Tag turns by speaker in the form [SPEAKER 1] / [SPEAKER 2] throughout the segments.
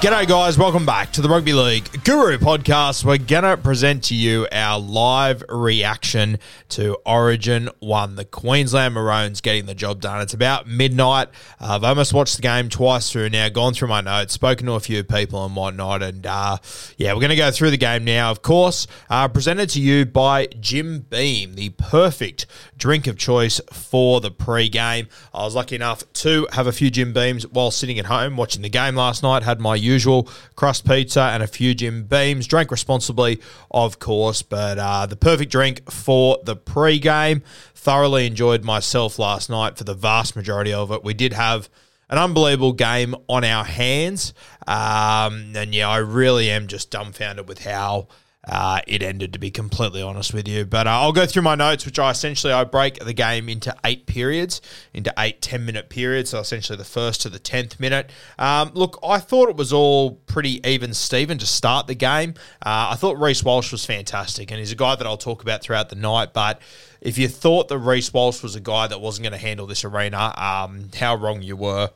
[SPEAKER 1] G'day, guys. Welcome back to the Rugby League Guru podcast. We're going to present to you our live reaction to Origin 1. The Queensland Maroons getting the job done. It's about midnight. Uh, I've almost watched the game twice through now, gone through my notes, spoken to a few people and whatnot. And uh, yeah, we're going to go through the game now, of course. Uh, presented to you by Jim Beam, the perfect drink of choice for the pre game. I was lucky enough to have a few Jim Beams while sitting at home watching the game last night. Had my usual crust pizza and a few Jim Beams. Drank responsibly, of course, but uh, the perfect drink for the pre-game. Thoroughly enjoyed myself last night for the vast majority of it. We did have an unbelievable game on our hands, um, and yeah, I really am just dumbfounded with how. Uh, it ended, to be completely honest with you. But uh, I'll go through my notes, which I essentially I break the game into eight periods, into eight 10 minute periods. So essentially the first to the 10th minute. Um, look, I thought it was all pretty even Steven to start the game. Uh, I thought Reece Walsh was fantastic, and he's a guy that I'll talk about throughout the night. But if you thought that Reece Walsh was a guy that wasn't going to handle this arena, um, how wrong you were.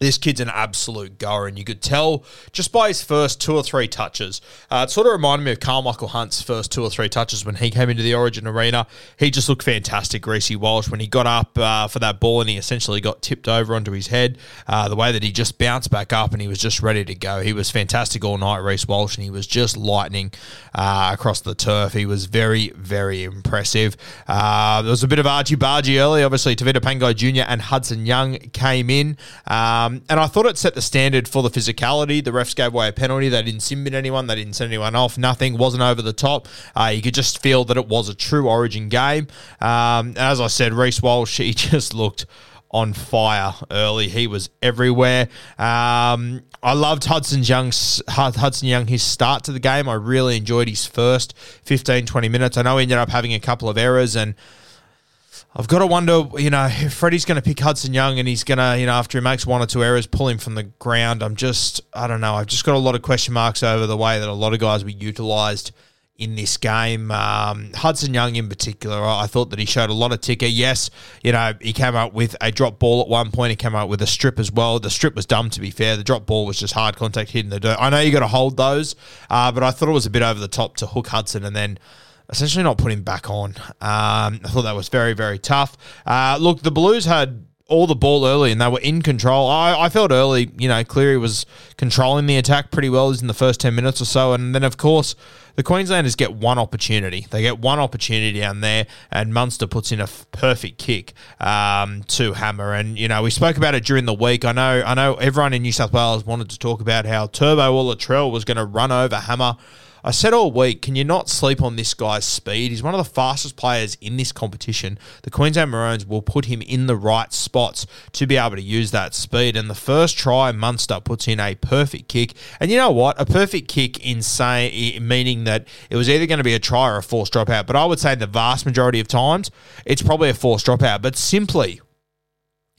[SPEAKER 1] This kid's an absolute goer, and you could tell just by his first two or three touches. Uh, it sort of reminded me of Karmichael Hunt's first two or three touches when he came into the Origin arena. He just looked fantastic, Greasy Walsh, when he got up uh, for that ball and he essentially got tipped over onto his head. Uh, the way that he just bounced back up and he was just ready to go. He was fantastic all night, Reece Walsh, and he was just lightning uh, across the turf. He was very, very impressive. Uh, there was a bit of argy bargy early. Obviously, Tevita Pangai Jr. and Hudson Young came in. Um, and I thought it set the standard for the physicality. The refs gave away a penalty. They didn't sin bin anyone. They didn't send anyone off. Nothing wasn't over the top. Uh, you could just feel that it was a true Origin game. Um, as I said, Reece Walsh, he just looked on fire early. He was everywhere. Um, I loved Hudson Young's Hudson Young his start to the game. I really enjoyed his first 15 20 minutes. I know he ended up having a couple of errors and I've got to wonder, you know, if Freddie's going to pick Hudson Young and he's going to, you know, after he makes one or two errors, pull him from the ground. I'm just, I don't know. I've just got a lot of question marks over the way that a lot of guys were utilised in this game. Um, Hudson Young, in particular, I thought that he showed a lot of ticker. Yes, you know, he came out with a drop ball at one point. He came out with a strip as well. The strip was dumb, to be fair. The drop ball was just hard contact hitting the dirt. I know you got to hold those, uh, but I thought it was a bit over the top to hook Hudson and then essentially not put him back on. Um, I thought that was very, very tough. Uh, look, the Blues had all the ball early and they were in control. I, I felt early, you know, Cleary was controlling the attack pretty well in the first 10 minutes or so. And then, of course, the Queenslanders get one opportunity. They get one opportunity down there, and Munster puts in a f- perfect kick um, to Hammer. And you know, we spoke about it during the week. I know, I know, everyone in New South Wales wanted to talk about how Turbo or Latrell was going to run over Hammer. I said all week, can you not sleep on this guy's speed? He's one of the fastest players in this competition. The Queensland Maroons will put him in the right spots to be able to use that speed. And the first try, Munster puts in a perfect kick. And you know what? A perfect kick in say, meaning that it was either going to be a try or a forced dropout. But I would say the vast majority of times, it's probably a forced dropout. But simply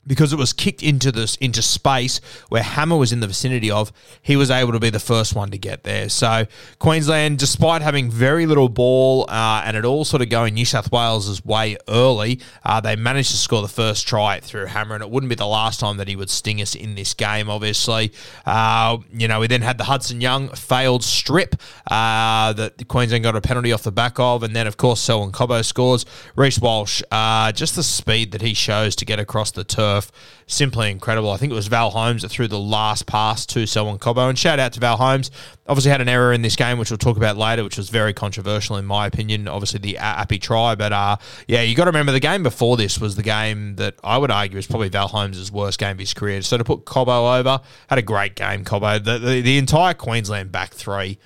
[SPEAKER 1] because it was kicked into this into space where Hammer was in the vicinity of, he was able to be the first one to get there. So Queensland, despite having very little ball uh, and it all sort of going New South Wales' way early, uh, they managed to score the first try through Hammer, and it wouldn't be the last time that he would sting us in this game. Obviously, uh, you know we then had the Hudson Young failed strip uh, that Queensland got a penalty off the back of, and then of course Selwyn Cobbo scores. Reece Walsh, uh, just the speed that he shows to get across the turf turf. Simply incredible. I think it was Val Holmes that threw the last pass to Selwyn Cobbo. And shout out to Val Holmes. Obviously had an error in this game, which we'll talk about later, which was very controversial in my opinion. Obviously the Appy try. But uh, yeah, you got to remember the game before this was the game that I would argue is probably Val Holmes' worst game of his career. So to put Cobbo over, had a great game, Cobbo. The, the, the entire Queensland back three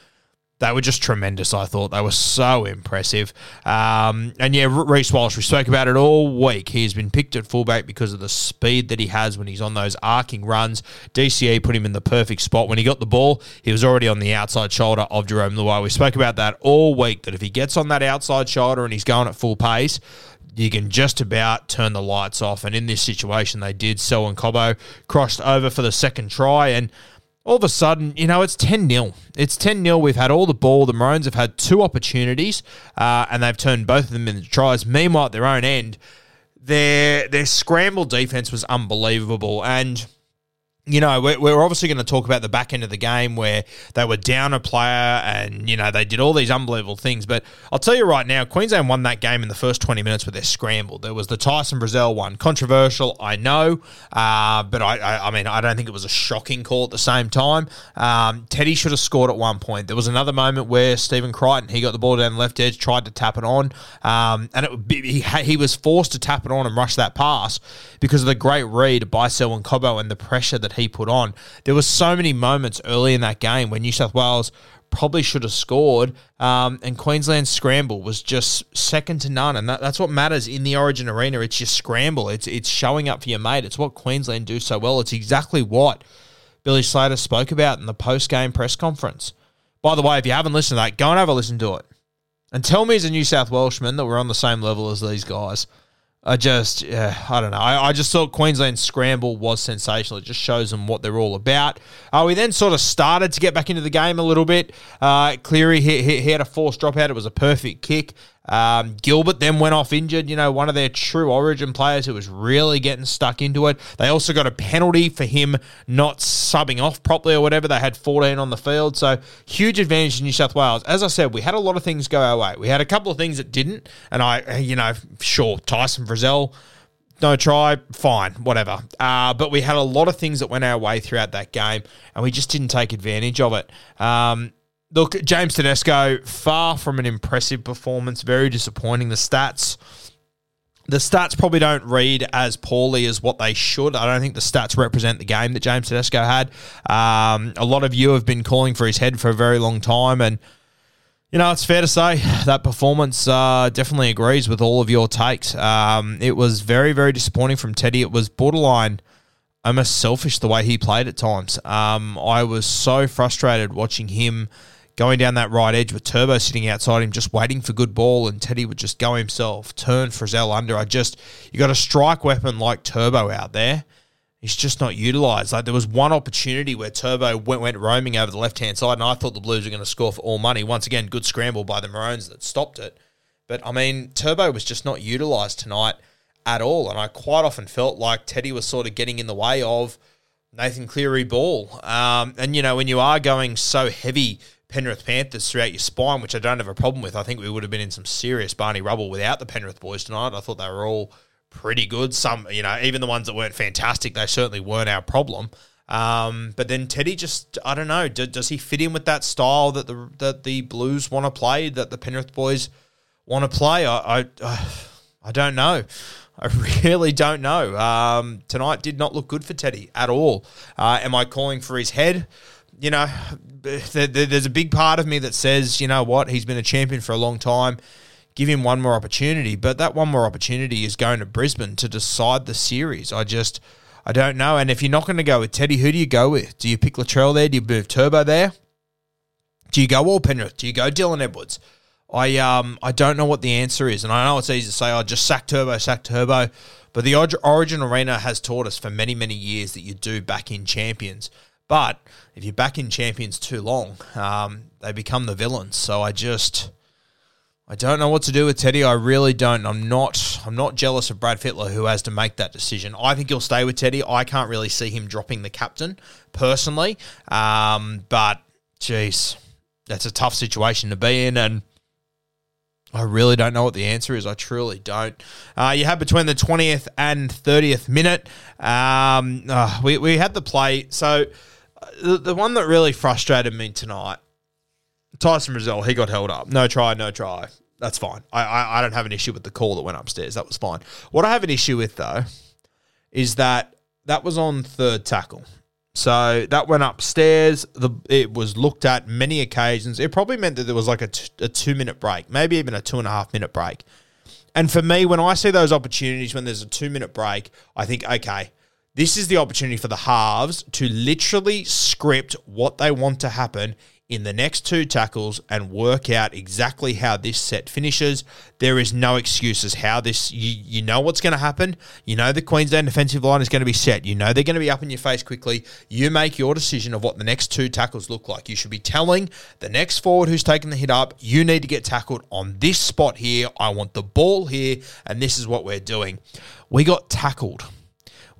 [SPEAKER 1] they were just tremendous. I thought they were so impressive. Um, and yeah, Reece Walsh, we spoke about it all week. He's been picked at fullback because of the speed that he has when he's on those arcing runs. DCE put him in the perfect spot. When he got the ball, he was already on the outside shoulder of Jerome Luai. We spoke about that all week, that if he gets on that outside shoulder and he's going at full pace, you can just about turn the lights off. And in this situation, they did. Selwyn Cobbo crossed over for the second try. And all of a sudden, you know, it's 10 0. It's 10 0. We've had all the ball. The Maroons have had two opportunities, uh, and they've turned both of them into tries. Meanwhile, at their own end, their, their scramble defense was unbelievable. And you know, we're, obviously going to talk about the back end of the game where they were down a player and, you know, they did all these unbelievable things. But I'll tell you right now, Queensland won that game in the first 20 minutes with their scramble. There was the Tyson Frizell one. Controversial, I know, uh, but I, I, I, mean, I don't think it was a shocking call at the same time. Um, Teddy should have scored at one point. There was another moment where Stephen Crichton, he got the ball down the left edge, tried to tap it on, um, and it, he, he was forced to tap it on and rush that pass because of the great read by Selwyn Cobbo and the pressure that he put on. There were so many moments early in that game when New South Wales probably should have scored, um, and Queensland's scramble was just second to none. And that, that's what matters in the Origin arena. It's your scramble. It's it's showing up for your mate. It's what Queensland do so well. It's exactly what Billy Slater spoke about in the post game press conference. By the way, if you haven't listened to that, go and have a listen to it. And tell me as a New South Welshman that we're on the same level as these guys. I just, yeah, I don't know. I, I, just thought Queensland's scramble was sensational. It just shows them what they're all about. Uh, we then sort of started to get back into the game a little bit. Uh, Cleary, he, he had a forced dropout. It was a perfect kick. Um, Gilbert then went off injured, you know, one of their true origin players who was really getting stuck into it. They also got a penalty for him not subbing off properly or whatever. They had 14 on the field. So huge advantage to New South Wales. As I said, we had a lot of things go our way. We had a couple of things that didn't. And I, you know, sure, Tyson Frizell, no try, fine, whatever. Uh, but we had a lot of things that went our way throughout that game, and we just didn't take advantage of it. Um, Look, James Tedesco, far from an impressive performance, very disappointing. The stats, the stats probably don't read as poorly as what they should. I don't think the stats represent the game that James Tedesco had. Um, a lot of you have been calling for his head for a very long time, and you know it's fair to say that performance uh, definitely agrees with all of your takes. Um, it was very, very disappointing from Teddy. It was borderline almost selfish the way he played at times. Um, I was so frustrated watching him going down that right edge with Turbo sitting outside him, just waiting for good ball, and Teddy would just go himself, turn Frizell under. I just, you got a strike weapon like Turbo out there. He's just not utilised. Like there was one opportunity where Turbo went, went roaming over the left hand side, and I thought the Blues were going to score for all money. Once again, good scramble by the Maroons that stopped it. But I mean, Turbo was just not utilised tonight at all, and I quite often felt like Teddy was sort of getting in the way of Nathan Cleary ball. Um, and you know, when you are going so heavy Penrith Panthers throughout your spine, which I don't have a problem with. I think we would have been in some serious Barney rubble without the Penrith boys tonight. I thought they were all pretty good. Some, you know, even the ones that weren't fantastic, they certainly weren't our problem. Um, but then Teddy just, I don't know, do, does he fit in with that style that the that the Blues want to play, that the Penrith boys want to play? I, I, I don't know. I really don't know. Um, tonight did not look good for Teddy at all. Uh, am I calling for his head? You know, there, there- there's a big part of me that says, you know what, he's been a champion for a long time. Give him one more opportunity, but that one more opportunity is going to Brisbane to decide the series. I just, I don't know. And if you're not going to go with Teddy, who do you go with? Do you pick Latrell there? Do you move Turbo there? Do you go all Penrith? Do you go Dylan Edwards? I um I don't know what the answer is, and I know it's easy to say, "I oh, just sack Turbo, sack Turbo," but the Origin Arena has taught us for many many years that you do back in champions. But if you're back in champions too long, um, they become the villains. So I just. I don't know what to do with Teddy. I really don't. I'm not. I'm not jealous of Brad Fittler who has to make that decision. I think he'll stay with Teddy. I can't really see him dropping the captain personally. Um, but geez, that's a tough situation to be in, and I really don't know what the answer is. I truly don't. Uh, you had between the 20th and 30th minute. Um, uh, we, we had the play. So the, the one that really frustrated me tonight, Tyson Frizell, he got held up. No try, no try. That's fine. I, I, I don't have an issue with the call that went upstairs. That was fine. What I have an issue with, though, is that that was on third tackle. So that went upstairs. The it was looked at many occasions. It probably meant that there was like a, t- a two minute break, maybe even a two and a half minute break. And for me, when I see those opportunities when there's a two minute break, I think, okay, this is the opportunity for the halves to literally script what they want to happen in the next two tackles and work out exactly how this set finishes. There is no excuses how this you, you know what's going to happen. You know the Queensland defensive line is going to be set. You know they're going to be up in your face quickly. You make your decision of what the next two tackles look like. You should be telling the next forward who's taking the hit up, you need to get tackled on this spot here. I want the ball here and this is what we're doing. We got tackled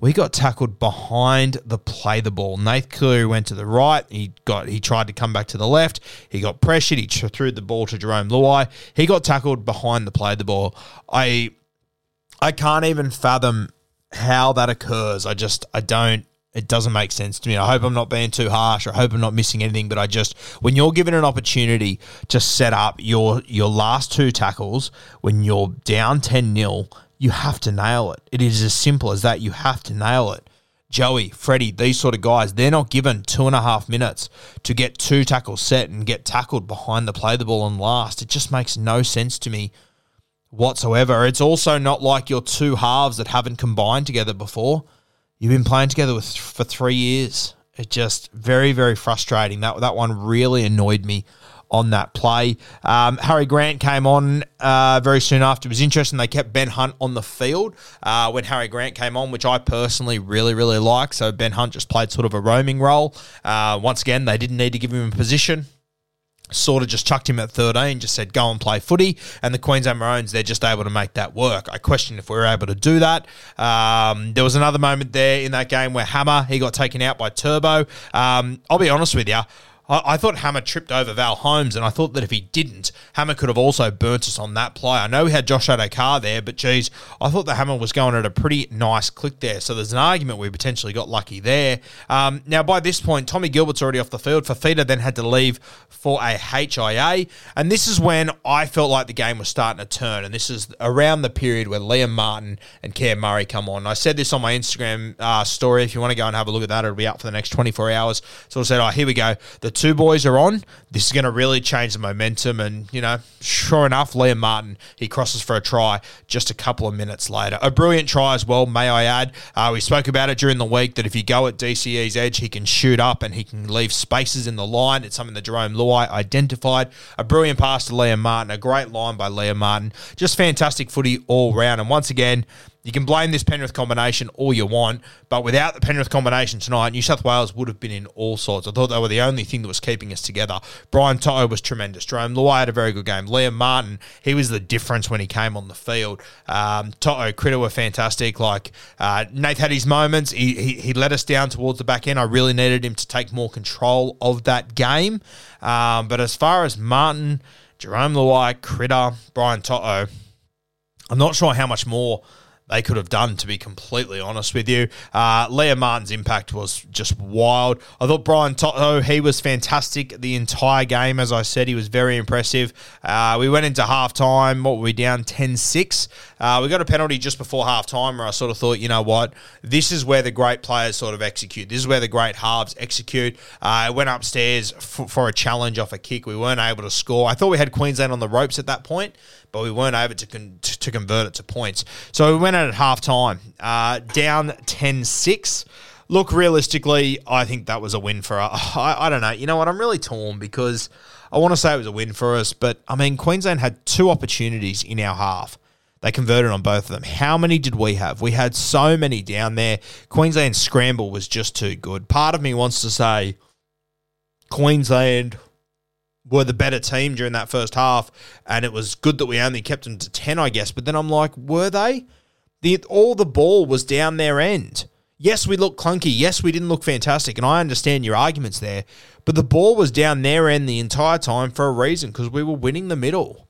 [SPEAKER 1] we got tackled behind the play the ball. Nath Cleary went to the right. He got he tried to come back to the left. He got pressured. He threw the ball to Jerome Luai. He got tackled behind the play the ball. I I can't even fathom how that occurs. I just I don't it doesn't make sense to me. I hope I'm not being too harsh. I hope I'm not missing anything. But I just, when you're given an opportunity to set up your your last two tackles when you're down ten 0 you have to nail it. It is as simple as that. You have to nail it. Joey, Freddie, these sort of guys, they're not given two and a half minutes to get two tackles set and get tackled behind the play the ball and last. It just makes no sense to me whatsoever. It's also not like your two halves that haven't combined together before. You've been playing together with for three years. It just very, very frustrating. That that one really annoyed me on that play. Um, Harry Grant came on uh, very soon after. It was interesting. They kept Ben Hunt on the field uh, when Harry Grant came on, which I personally really, really like. So Ben Hunt just played sort of a roaming role. Uh, once again, they didn't need to give him a position sort of just chucked him at 13, just said, go and play footy. And the Queensland Maroons, they're just able to make that work. I question if we are able to do that. Um, there was another moment there in that game where Hammer, he got taken out by Turbo. Um, I'll be honest with you. I, I thought Hammer tripped over Val Holmes, and I thought that if he didn't, Hammer could have also burnt us on that play. I know we had Josh Addo-Carr there, but geez, I thought the Hammer was going at a pretty nice click there. So there's an argument we potentially got lucky there. Um, now, by this point, Tommy Gilbert's already off the field. Fafita then had to leave for a HIA, and this is when I felt like the game was starting to turn. And this is around the period where Liam Martin and Cam Murray come on. I said this on my Instagram uh, story. If you want to go and have a look at that, it'll be out for the next 24 hours. So I said, oh, here we go. The two boys are on. This is going to really change the momentum. And, you know, sure enough, Liam Martin, he crosses for a try just a couple of minutes later. A brilliant try as well, may I add. Uh, we spoke about it during the week that if you go at DCE's edge, he can shoot up and he can leave spaces in the line. It's something that Jerome Luai identified. A brilliant pass to Liam Martin, a great line by Liam Martin. Just fantastic footy all round. And once again, you can blame this Penrith combination all you want, but without the Penrith combination tonight, New South Wales would have been in all sorts. I thought they were the only thing that was keeping us together. Brian To'o was tremendous. Jerome Luai had a very good game. Liam Martin, he was the difference when he came on the field. Um, To'o, Critter were fantastic. Like, uh, Nate had his moments. He, he, he let us down towards the back end. I really needed him to take more control of that game. Um, but as far as Martin, Jerome Luai, Critter, Brian To'o, I'm not sure how much more they could have done, to be completely honest with you. Uh, Liam Martin's impact was just wild. I thought Brian To'o, he was fantastic the entire game. As I said, he was very impressive. Uh, we went into half time. What were we down? 10 6. Uh, we got a penalty just before half time where I sort of thought, you know what? This is where the great players sort of execute. This is where the great halves execute. Uh, I went upstairs for, for a challenge off a kick. We weren't able to score. I thought we had Queensland on the ropes at that point but we weren't able to con- to convert it to points. So we went out at half time, uh, down 10 6. Look, realistically, I think that was a win for us. I, I don't know. You know what? I'm really torn because I want to say it was a win for us, but I mean, Queensland had two opportunities in our half. They converted on both of them. How many did we have? We had so many down there. Queensland's scramble was just too good. Part of me wants to say Queensland were the better team during that first half, and it was good that we only kept them to 10, I guess. But then I'm like, were they? The, all the ball was down their end. Yes, we looked clunky. Yes, we didn't look fantastic. And I understand your arguments there. But the ball was down their end the entire time for a reason because we were winning the middle.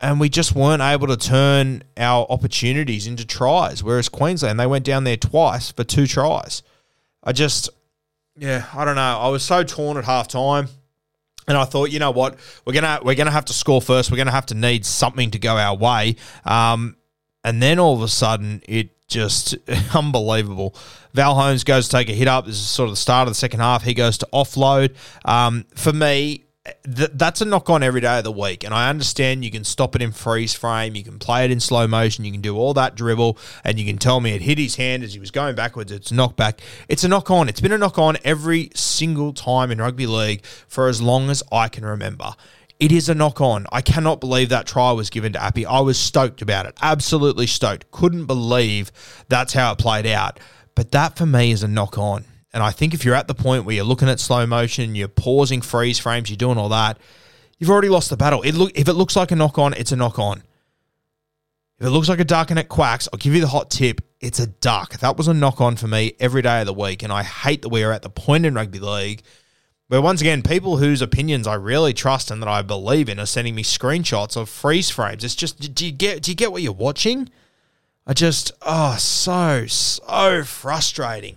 [SPEAKER 1] And we just weren't able to turn our opportunities into tries. Whereas Queensland, they went down there twice for two tries. I just, yeah, I don't know. I was so torn at half time. And I thought, you know what, we're gonna we're gonna have to score first. We're gonna have to need something to go our way. Um, and then all of a sudden, it just unbelievable. Val Holmes goes to take a hit up. This is sort of the start of the second half. He goes to offload. Um, for me, th- that's a knock on every day of the week. And I understand you can stop it in freeze frame, you can play it in slow motion, you can do all that dribble, and you can tell me it hit his hand as he was going backwards. It's knock back. It's a knock on. It's been a knock on every single time in rugby league for as long as I can remember. It is a knock on. I cannot believe that try was given to Appy. I was stoked about it. Absolutely stoked. Couldn't believe that's how it played out. But that for me is a knock on. And I think if you're at the point where you're looking at slow motion, you're pausing freeze frames, you're doing all that, you've already lost the battle. It look if it looks like a knock on, it's a knock on. If it looks like a duck and it quacks, I'll give you the hot tip. It's a duck. That was a knock on for me every day of the week. And I hate that we are at the point in rugby league where once again, people whose opinions I really trust and that I believe in are sending me screenshots of freeze frames. It's just do you get do you get what you're watching? I just oh so so frustrating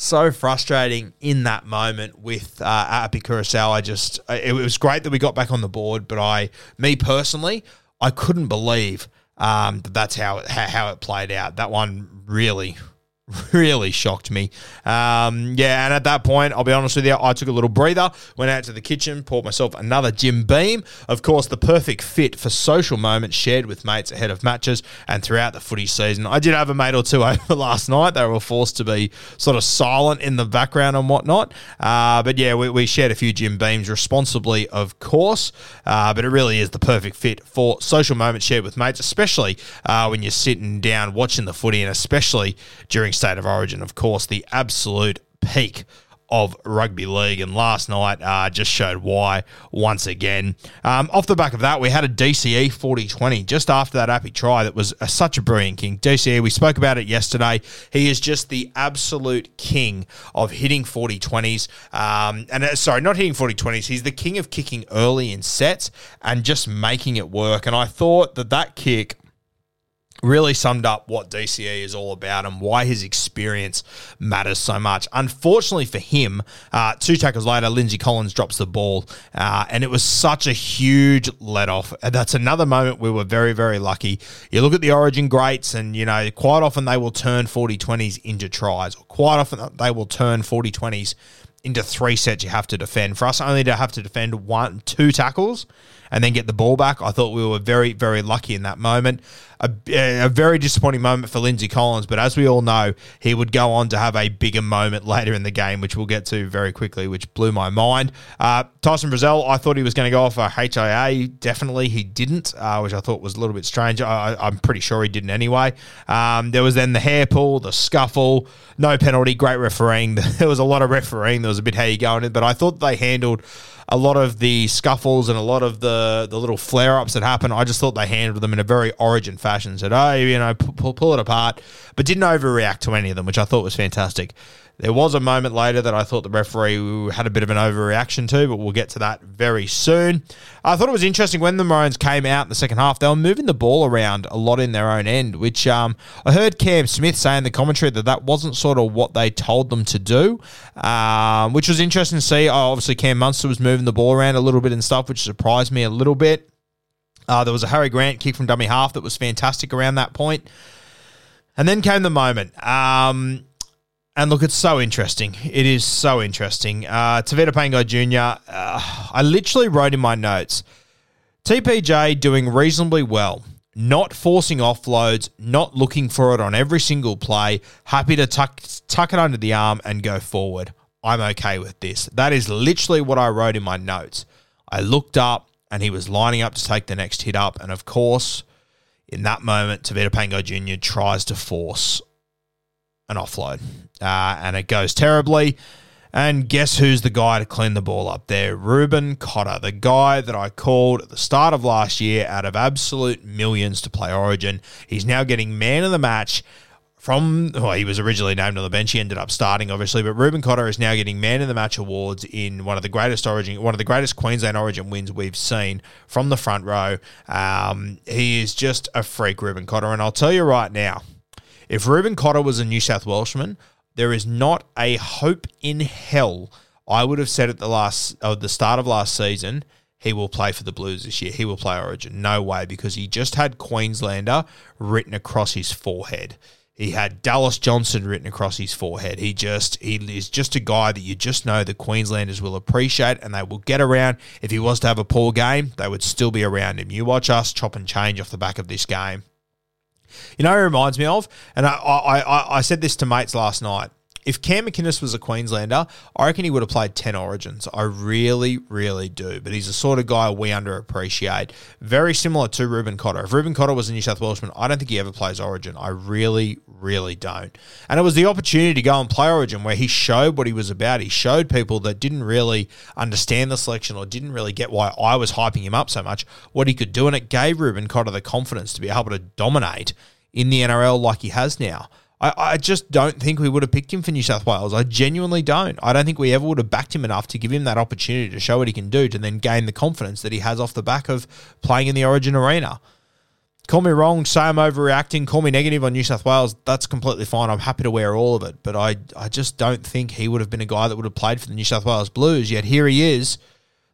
[SPEAKER 1] so frustrating in that moment with uh, Api Koroisau. I just, it was great that we got back on the board, but I, me personally, I couldn't believe um, that that's how it, how it played out. That one really, really shocked me. Um, yeah, and at that point, I'll be honest with you, I took a little breather, went out to the kitchen, poured myself another Jim Beam. Of course, the perfect fit for social moments shared with mates ahead of matches and throughout the footy season. I did have a mate or two over last night. They were forced to be sort of silent in the background and whatnot. Uh, but yeah, we, we, shared a few Jim Beams responsibly, of course. Uh, but it really is the perfect fit for social moments shared with mates, especially uh, when you're sitting down watching the footy and especially during state of origin, of course, the absolute peak of rugby league. And last night uh, just showed why once again. Um, off the back of that, we had a DCE 40 20 just after that Appy try that was a, such a brilliant king. DCE, we spoke about it yesterday. He is just the absolute king of hitting 40 20s. Um, and uh, sorry, not hitting 40 20s. He's the king of kicking early in sets and just making it work. And I thought that that kick really summed up what DCE is all about and why his experience matters so much. Unfortunately for him, uh, two tackles later, Lindsay Collins drops the ball, uh, and it was such a huge let off. That's another moment we were very, very lucky. You look at the Origin greats, and you know, quite often they will turn 40 20s into tries, or quite often they will turn 40 20s into three sets you have to defend. For us only to have to defend one, two tackles and then get the ball back, I thought we were very, very lucky in that moment a, a very disappointing moment for Lindsay Collins, but as we all know, he would go on to have a bigger moment later in the game, which we'll get to very quickly, which blew my mind. Uh, Tyson Frizell, I thought he was going to go off a HIA. Definitely he didn't, uh, which I thought was a little bit strange. I, am pretty sure he didn't anyway. Um, there was then the hair pull, the scuffle, no penalty, great refereeing. There was a lot of refereeing. There was a bit how you going in, but I thought they handled a lot of the scuffles and a lot of the the little flare ups that happened. I just thought they handled them in a very origin fashion. Said, oh, you know, pull, pull it apart. but didn't overreact to any of them, which I thought was fantastic. There was a moment later that I thought the referee had a bit of an overreaction to, but we'll get to that very soon. I thought it was interesting when the Maroons came out in the second half, they were moving the ball around a lot in their own end, which um, I heard Cam Smith say in the commentary that that wasn't sort of what they told them to do, um, which was interesting to see. obviously, Cam Munster was moving the ball around a little bit and stuff, which surprised me a little bit. Uh, there was a Harry Grant kick from dummy half that was fantastic around that point. And then came the moment. Um, and look, it's so interesting. It is so interesting. Uh, Tevita Pangai Jr., uh, I literally wrote in my notes TPJ doing reasonably well, not forcing offloads, not looking for it on every single play, happy to tuck, tuck it under the arm and go forward. I'm okay with this. That is literally what I wrote in my notes. I looked up and he was lining up to take the next hit up. And of course, in that moment, Tevita Pangai Jr. tries to force an offload, uh, and it goes terribly. And guess who's the guy to clean the ball up there? Reuben Cotter, the guy that I called at the start of last year out of absolute millions to play Origin. He's now getting man of the match from well, he was originally named on the bench. He ended up starting, obviously, but Reuben Cotter is now getting man of the match awards in one of the greatest Origin, one of the greatest Queensland Origin wins we've seen from the front row. Um, he is just a freak, Reuben Cotter, and I'll tell you right now. If Reuben Cotter was a New South Welshman, there is not a hope in hell. I would have said at the last of the start of last season, he will play for the Blues this year. He will play Origin. No way, because he just had Queenslander written across his forehead. He had Dallas Johnson written across his forehead. He just he is just a guy that you just know the Queenslanders will appreciate and they will get around. If he was to have a poor game, they would still be around him. You watch us chop and change off the back of this game. You know, it reminds me of, and I, I, I, I said this to mates last night. If Cam McInnes was a Queenslander, I reckon he would have played 10 Origins. I really, really do. But he's the sort of guy we underappreciate. Very similar to Reuben Cotter. If Reuben Cotter was a New South Welshman, I don't think he ever plays Origin. I really, really don't. And it was the opportunity to go and play Origin where he showed what he was about. He showed people that didn't really understand the selection or didn't really get why I was hyping him up so much, what he could do. And it gave Reuben Cotter the confidence to be able to dominate in the NRL like he has now. I, I just don't think we would have picked him for New South Wales. I genuinely don't. I don't think we ever would have backed him enough to give him that opportunity to show what he can do to then gain the confidence that he has off the back of playing in the Origin arena. Call me wrong, say I'm overreacting, call me negative on New South Wales. That's completely fine. I'm happy to wear all of it. But I, I just don't think he would have been a guy that would have played for the New South Wales Blues. Yet here he is,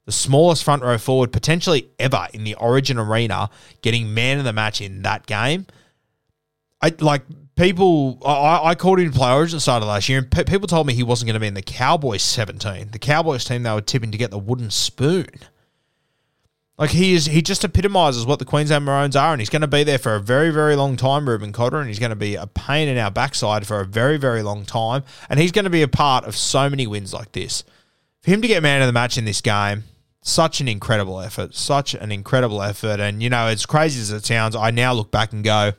[SPEAKER 1] the smallest front row forward potentially ever in the Origin arena, getting man of the match in that game. I like people, I, I called him to play Origin started last year, and pe- people told me he wasn't going to be in the Cowboys 17. The Cowboys team they were tipping to get the wooden spoon. Like he is, he just epitomises what the Queensland Maroons are, and he's going to be there for a very, very long time, Reuben Cotter, and he's going to be a pain in our backside for a very, very long time, and he's going to be a part of so many wins like this. For him to get man of the match in this game, such an incredible effort, such an incredible effort, and you know, as crazy as it sounds, I now look back and go,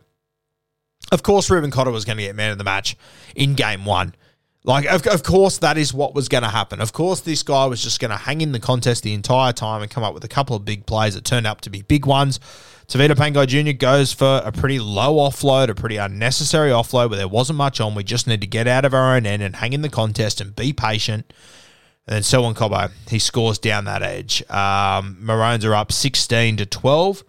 [SPEAKER 1] of course, Reuben Cotter was going to get man of the match in game one. Like, of, of course, that is what was going to happen. Of course, this guy was just going to hang in the contest the entire time and come up with a couple of big plays that turned out to be big ones. Tevita Pangai Jr. goes for a pretty low offload, a pretty unnecessary offload where there wasn't much on. We just need to get out of our own end and hang in the contest and be patient. And then Selwyn Cobbo, he scores down that edge. Um, Maroons are up 16 to 12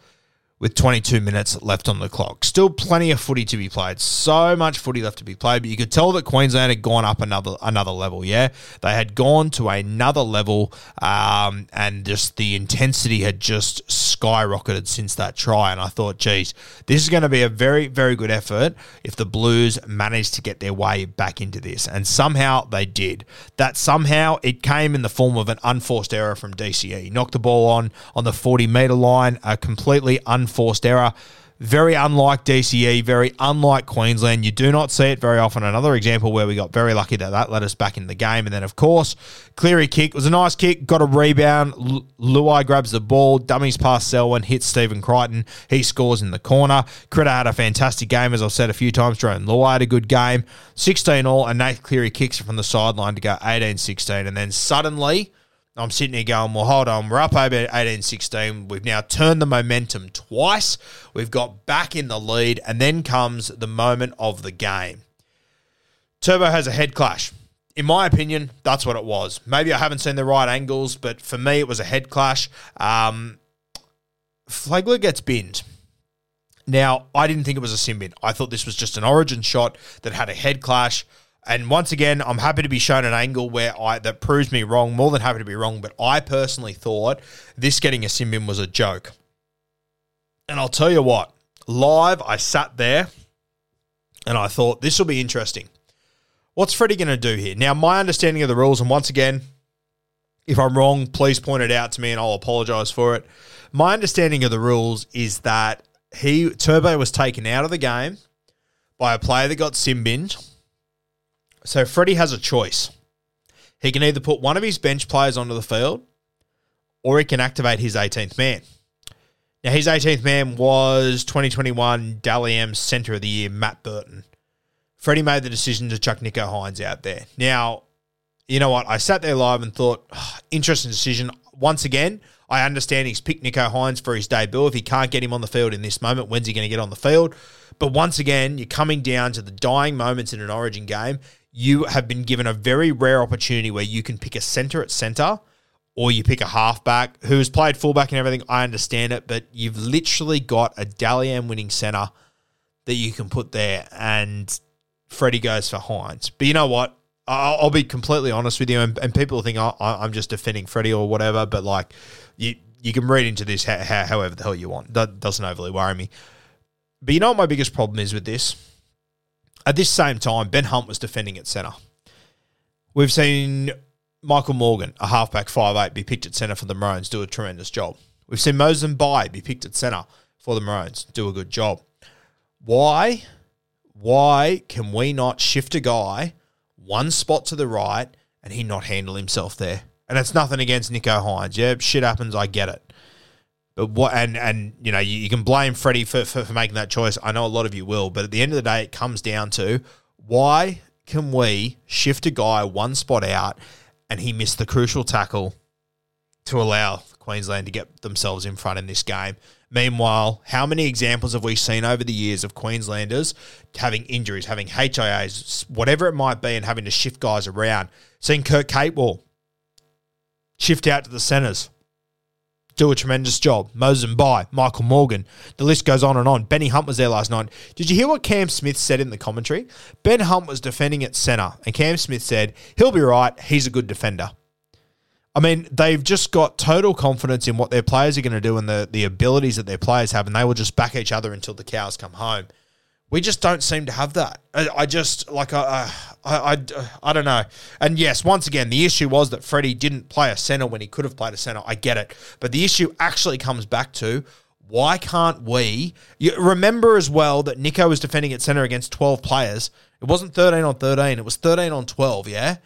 [SPEAKER 1] with 22 minutes left on the clock. Still plenty of footy to be played. So much footy left to be played, but you could tell that Queensland had gone up another another level. Yeah, they had gone to another level, um, and just the intensity had just skyrocketed since that try. And I thought, geez, this is going to be a very very good effort if the Blues manage to get their way back into this, and somehow they did. That somehow it came in the form of an unforced error from DCE. Knocked the ball on on the 40 meter line, a completely un unforced error. Very unlike DCE, very unlike Queensland. You do not see it very often. Another example where we got very lucky that that led us back in the game. And then, of course, Cleary kick was a nice kick, got a rebound. L- Luai grabs the ball, dummies past Selwyn, hits Stephen Crichton. He scores in the corner. Critter had a fantastic game, as I've said a few times. Jerome Luai had a good game. 16 all, and Nate Cleary kicks from the sideline to go 18 16. And then suddenly, I'm sitting here going, well, hold on, we're up over 18 16. We've now turned the momentum twice. We've got back in the lead, and then comes the moment of the game. Turbo has a head clash. In my opinion, that's what it was. Maybe I haven't seen the right angles, but for me, it was a head clash. Um, Flegler gets binned. Now, I didn't think it was a sin bin. I thought this was just an origin shot that had a head clash. And once again, I'm happy to be shown an angle where I that proves me wrong. More than happy to be wrong, but I personally thought this getting a sin bin was a joke. And I'll tell you what, live, I sat there and I thought this will be interesting. What's Freddie going to do here? Now, my understanding of the rules, and once again, if I'm wrong, please point it out to me and I'll apologize for it. My understanding of the rules is that he Turbo was taken out of the game by a player that got sin binned. So Freddie has a choice. He can either put one of his bench players onto the field or he can activate his 18th man. Now, his 18th man was 2021 Dally M Centre of the Year, Matt Burton. Freddie made the decision to chuck Nicho Hynes out there. Now, you know what? I sat there live and thought, oh, interesting decision. Once again, I understand he's picked Nicho Hynes for his debut. If he can't get him on the field in this moment, when's he going to get on the field? But once again, you're coming down to the dying moments in an origin game. You have been given a very rare opportunity where you can pick a center at center or you pick a halfback who has played fullback and everything. I understand it, but you've literally got a Dally M winning center that you can put there, and Freddie goes for Hynes. But you know what? I'll, I'll be completely honest with you, and, and people think oh, I'm just defending Freddie or whatever, but like you, you can read into this how, how, however the hell you want. That doesn't overly worry me. But you know what my biggest problem is with this? At this same time, Ben Hunt was defending at centre. We've seen Michael Morgan, a halfback five eight, be picked at centre for the Maroons, do a tremendous job. We've seen Moses be picked at centre for the Maroons, do a good job. Why? Why can we not shift a guy one spot to the right and he not handle himself there? And it's nothing against Nicho Hynes. Yeah, shit happens. I get it. But what and and you know you, you can blame Freddie for, for, for making that choice. I know a lot of you will, but at the end of the day, it comes down to why can we shift a guy one spot out and he missed the crucial tackle to allow Queensland to get themselves in front in this game. Meanwhile, how many examples have we seen over the years of Queenslanders having injuries, having HIAs, whatever it might be, and having to shift guys around? Seen Kurt Capewell shift out to the centres, do a tremendous job. Moses Mbye, Michael Morgan, the list goes on and on. Benny Hunt was there last night. Did you hear what Cam Smith said in the commentary? Ben Hunt was defending at centre, and Cam Smith said, he'll be right, he's a good defender. I mean, they've just got total confidence in what their players are going to do and the, the abilities that their players have, and they will just back each other until the cows come home. We just don't seem to have that. I, I just like I, I, I, I don't know. And yes, once again, the issue was that Freddie didn't play a center when he could have played a center. I get it, but the issue actually comes back to why can't we? You remember as well that Nicho was defending at center against twelve players. It wasn't thirteen on thirteen. It was thirteen on twelve. Yeah.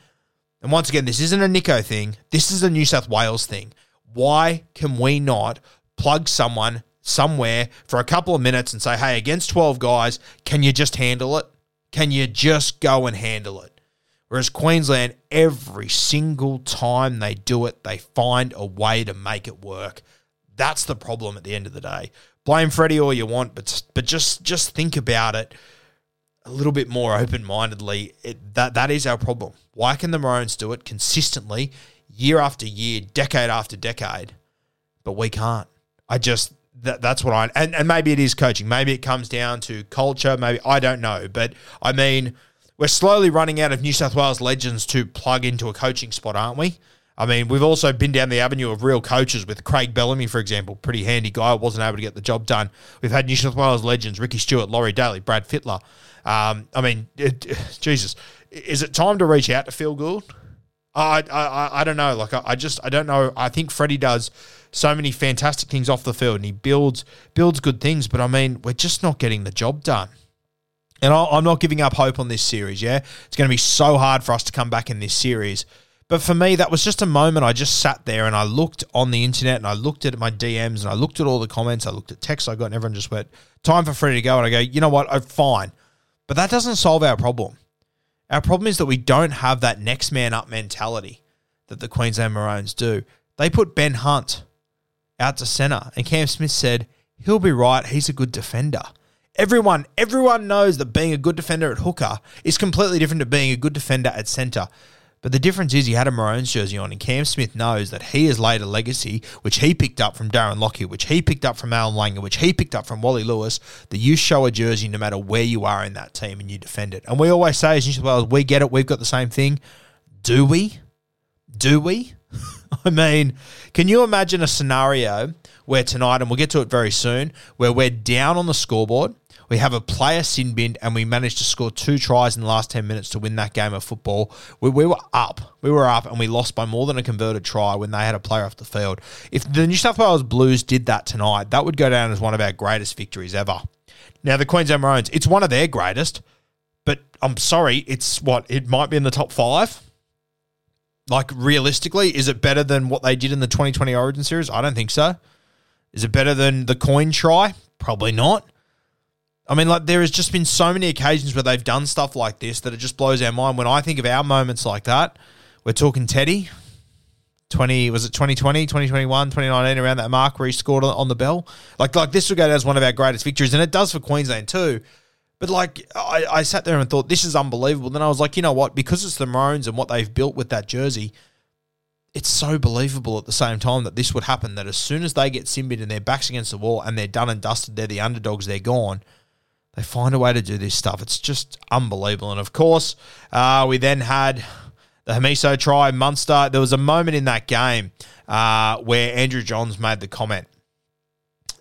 [SPEAKER 1] And once again, this isn't a Nicho thing. This is a New South Wales thing. Why can we not plug someone somewhere for a couple of minutes and say, hey, against 12 guys, can you just handle it? Can you just go and handle it? Whereas Queensland, every single time they do it, they find a way to make it work. That's the problem at the end of the day. Blame Freddie all you want, but but just just think about it a little bit more open mindedly. That that is our problem. Why can the Maroons do it consistently, year after year, decade after decade, but we can't? I just that, that's what I and, and maybe it is coaching. Maybe it comes down to culture. Maybe I don't know. But I mean, we're slowly running out of New South Wales legends to plug into a coaching spot, aren't we? I mean, we've also been down the avenue of real coaches with Craig Bellamy, for example, pretty handy guy, wasn't able to get the job done. We've had New South Wales legends, Ricky Stuart, Laurie Daley, Brad Fittler. Um, I mean, it, Jesus, is it time to reach out to Phil Gould? I, I, I don't know. Like, I, I just, I don't know. I think Freddie does so many fantastic things off the field and he builds builds good things, but I mean, we're just not getting the job done. And I'm not giving up hope on this series, yeah? It's going to be so hard for us to come back in this series. But for me, that was just a moment I just sat there and I looked on the internet and I looked at my DMs and I looked at all the comments. I looked at texts I got and everyone just went, time for Freddie to go. And I go, you know what? I'm fine. But that doesn't solve our problem. Our problem is that we don't have that next man up mentality that the Queensland Maroons do. They put Ben Hunt out to centre, and Cam Smith said, He'll be right. He's a good defender. Everyone, everyone knows that being a good defender at hooker is completely different to being a good defender at centre. But the difference is he had a Maroons jersey on, and Cam Smith knows that he has laid a legacy, which he picked up from Darren Lockyer, which he picked up from Allan Langer, which he picked up from Wally Lewis, that you show a jersey no matter where you are in that team and you defend it. And we always say as New South Wales, we get it, we've got the same thing. Do we? Do we? I mean, can you imagine a scenario where tonight, and we'll get to it very soon, where we're down on the scoreboard, we have a player sin binned, and we managed to score two tries in the last 10 minutes to win that game of football. We, we were up. We were up, and we lost by more than a converted try when they had a player off the field. If the New South Wales Blues did that tonight, that would go down as one of our greatest victories ever. Now, the Queensland Maroons, it's one of their greatest, but I'm sorry, it's what? It might be in the top five like realistically, is it better than what they did in the 2020 Origin series? I don't think so. Is it better than the coin try? Probably not. I mean, like there has just been so many occasions where they've done stuff like this that it just blows our mind. When I think of our moments like that, we're talking Teddy. 20 was it 2020 2021 2019 around that mark where he scored on the bell like like this would go down as one of our greatest victories and it does for queensland too but like I, I sat there and thought this is unbelievable. Then I was like, you know what? Because it's the Maroons and what they've built with that jersey, it's so believable at the same time that this would happen. That as soon as they get sin binned and their backs against the wall and they're done and dusted, they're the underdogs, they're gone. They find a way to do this stuff. It's just unbelievable. And of course, uh, we then had the Hamiso try, Munster. There was a moment in that game uh, where Andrew Johns made the comment.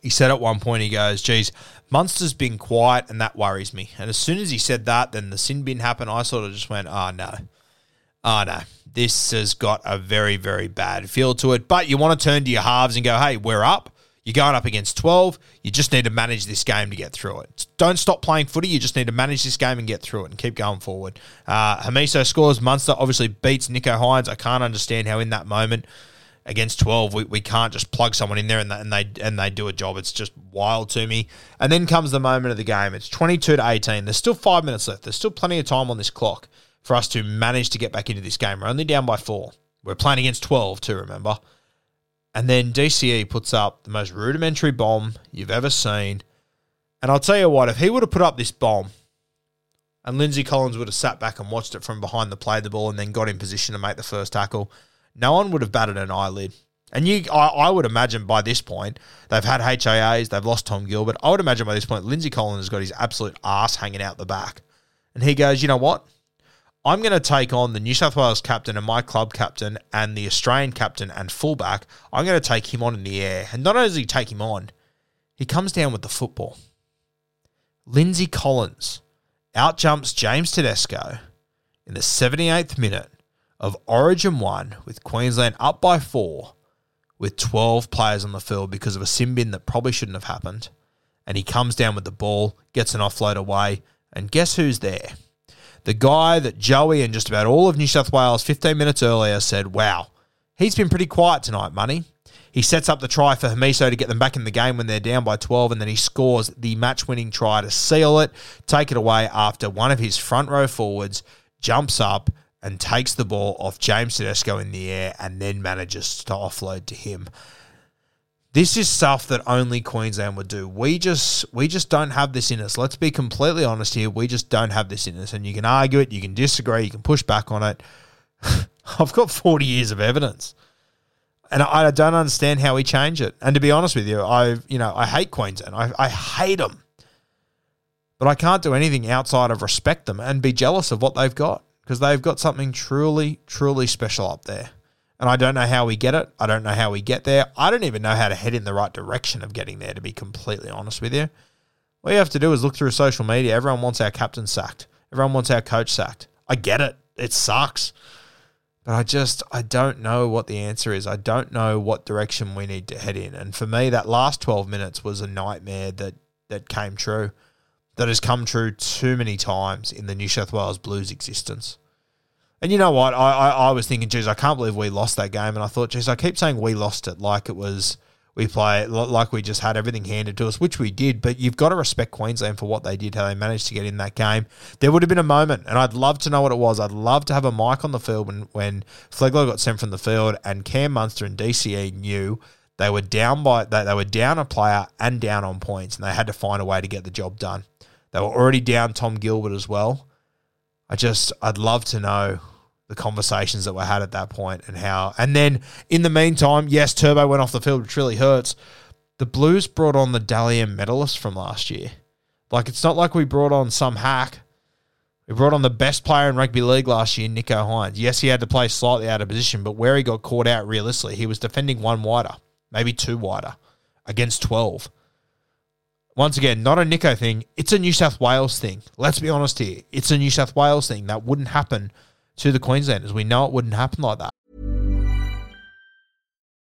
[SPEAKER 1] He said at one point, he goes, geez, Munster's been quiet and that worries me. And as soon as he said that, then the sin bin happened. I sort of just went, oh no. Oh no. This has got a very, very bad feel to it. But you want to turn to your halves and go, hey, we're up. You're going up against 12. You just need to manage this game to get through it. Don't stop playing footy. You just need to manage this game and get through it and keep going forward. Uh, Hamiso scores. Munster obviously beats Nicho Hynes. I can't understand how in that moment against 12 we, we can't just plug someone in there and, and they and they do a job it's just wild to me and then comes the moment of the game it's 22 to 18 there's still 5 minutes left there's still plenty of time on this clock for us to manage to get back into this game we're only down by 4 we're playing against 12 too remember and then DCE puts up the most rudimentary bomb you've ever seen and I'll tell you what if he would have put up this bomb and Lindsay Collins would have sat back and watched it from behind the play the ball and then got in position to make the first tackle no one would have batted an eyelid. And you, I, I, would imagine by this point, they've had HIAs, they've lost Tom Gilbert. I would imagine by this point, Lindsay Collins has got his absolute ass hanging out the back. And he goes, you know what? I'm going to take on the New South Wales captain and my club captain and the Australian captain and fullback. I'm going to take him on in the air. And not only does he take him on, he comes down with the football. Lindsay Collins out jumps James Tedesco in the 78th minute of Origin 1 with Queensland up by four with 12 players on the field because of a sin bin that probably shouldn't have happened. And he comes down with the ball, gets an offload away, and guess who's there? The guy that Joey and just about all of New South Wales 15 minutes earlier said, wow, he's been pretty quiet tonight, money. He sets up the try for Hamiso to get them back in the game when they're down by 12, and then he scores the match winning try to seal it, take it away after one of his front row forwards jumps up and takes the ball off James Tedesco in the air and then manages to offload to him. This is stuff that only Queensland would do. We just we just don't have this in us. Let's be completely honest here. We just don't have this in us. And you can argue it, you can disagree, you can push back on it. I've got 40 years of evidence. And I, don't understand how we change it. And to be honest with you, I you know, I hate Queensland. I, I hate them. But I can't do anything outside of respect them and be jealous of what they've got because they've got something truly, truly special up there. And I don't know how we get it. I don't know how we get there. I don't even know how to head in the right direction of getting there, to be completely honest with you. All you have to do is look through social media. Everyone wants our captain sacked, everyone wants our coach sacked. I get it. It sucks. But I just, I don't know what the answer is. I don't know what direction we need to head in. And for me, that last 12 minutes was a nightmare that, that came true that has come true too many times in the New South Wales Blues existence. And you know what? I, I, I was thinking, geez, I can't believe we lost that game. And I thought, geez, I keep saying we lost it like it was we play like we just had everything handed to us, which we did. But you've got to respect Queensland for what they did, how they managed to get in that game. There would have been a moment, and I'd love to know what it was. I'd love to have a mic on the field when, when Flegler got sent from the field and Cam Munster and DCE knew they were down by they, they were down a player and down on points, and they had to find a way to get the job done. They were already down Tom Gilbert as well. I just I'd love to know the conversations that were had at that point and how. And then in the meantime, yes, Turbo went off the field, which really hurts. The Blues brought on the Dally M medalist from last year. Like it's not like we brought on some hack. We brought on the best player in rugby league last year, Nicho Hynes. Yes, he had to play slightly out of position, but where he got caught out realistically, he was defending one wider, maybe two wider, against 12. Once again, not a Nicho thing. It's a New South Wales thing. Let's be honest here. It's a New South Wales thing. That wouldn't happen to the Queenslanders. We know it wouldn't happen like that.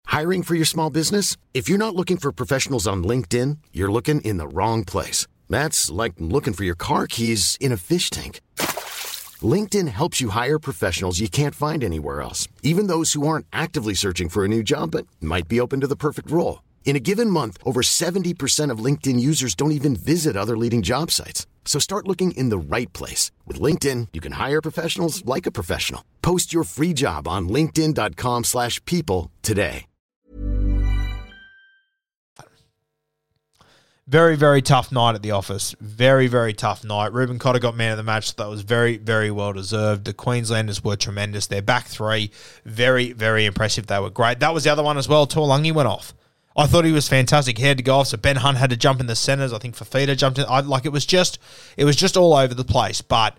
[SPEAKER 2] Hiring for your small business? If you're not looking for professionals on LinkedIn, you're looking in the wrong place. That's like looking for your car keys in a fish tank. LinkedIn helps you hire professionals you can't find anywhere else, even those who aren't actively searching for a new job but might be open to the perfect role. In a given month, over 70% of LinkedIn users don't even visit other leading job sites. So start looking in the right place. With LinkedIn, you can hire professionals like a professional. Post your free job on linkedin.com slash people today.
[SPEAKER 1] Very, very tough night at the office. Very, very tough night. Reuben Cotter got man of the match. So That was very, very well deserved. The Queenslanders were tremendous. Their back three, very, very impressive. They were great. That was the other one as well. Taulagi went off. I thought he was fantastic. He had to go off, so Ben Hunt had to jump in the centres. I think Fifita jumped in. I, like it was just, it was just all over the place. But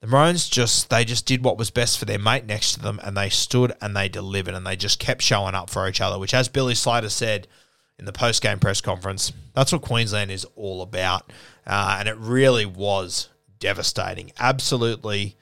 [SPEAKER 1] the Maroons just, they just did what was best for their mate next to them, and they stood and they delivered, and they just kept showing up for each other. Which, as Billy Slater said in the post game press conference, that's what Queensland is all about, uh, and it really was devastating. Absolutely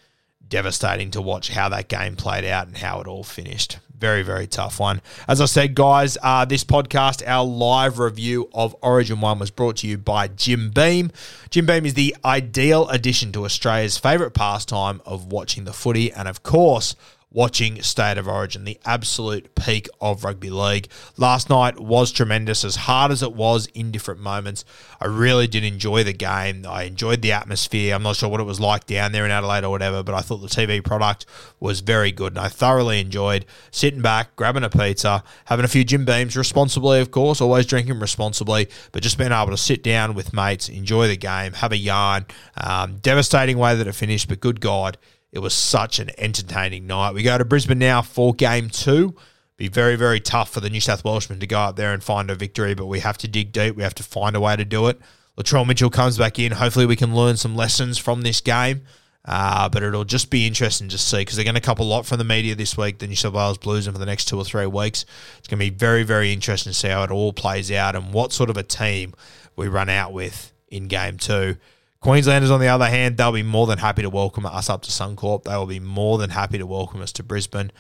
[SPEAKER 1] devastating to watch how that game played out and how it all finished. Very, very tough one. As I said, guys, uh, this podcast, our live review of Origin 1 was brought to you by Jim Beam. Jim Beam is the ideal addition to Australia's favourite pastime of watching the footy and, of course, watching State of Origin, the absolute peak of rugby league. Last night was tremendous, as hard as it was in different moments. I really did enjoy the game. I enjoyed the atmosphere. I'm not sure what it was like down there in Adelaide or whatever, but I thought the TV product was very good, and I thoroughly enjoyed sitting back, grabbing a pizza, having a few Jim Beams responsibly, of course, always drinking responsibly, but just being able to sit down with mates, enjoy the game, have a yarn. Um, devastating way that it finished, but good God it was such an entertaining night. We go to Brisbane now for game two. Be very, very tough for the New South Welshmen to go up there and find a victory, but we have to dig deep. We have to find a way to do it. Latrell Mitchell comes back in. Hopefully, we can learn some lessons from this game. Uh, but it'll just be interesting to see because they're going to couple a lot from the media this week, the New South Wales Blues, and for the next two or three weeks. It's going to be very, very interesting to see how it all plays out and what sort of a team we run out with in game two. Queenslanders, on the other hand, they'll be more than happy to welcome us up to Suncorp. They will be more than happy to welcome us to Brisbane.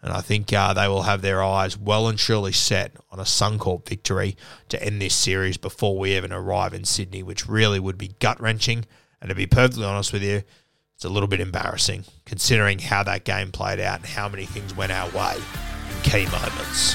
[SPEAKER 1] And I think uh, they will have their eyes well and surely set on a Suncorp victory to end this series before we even arrive in Sydney, which really would be gut wrenching. And to be perfectly honest with you, it's a little bit embarrassing considering how that game played out and how many things went our way in key moments.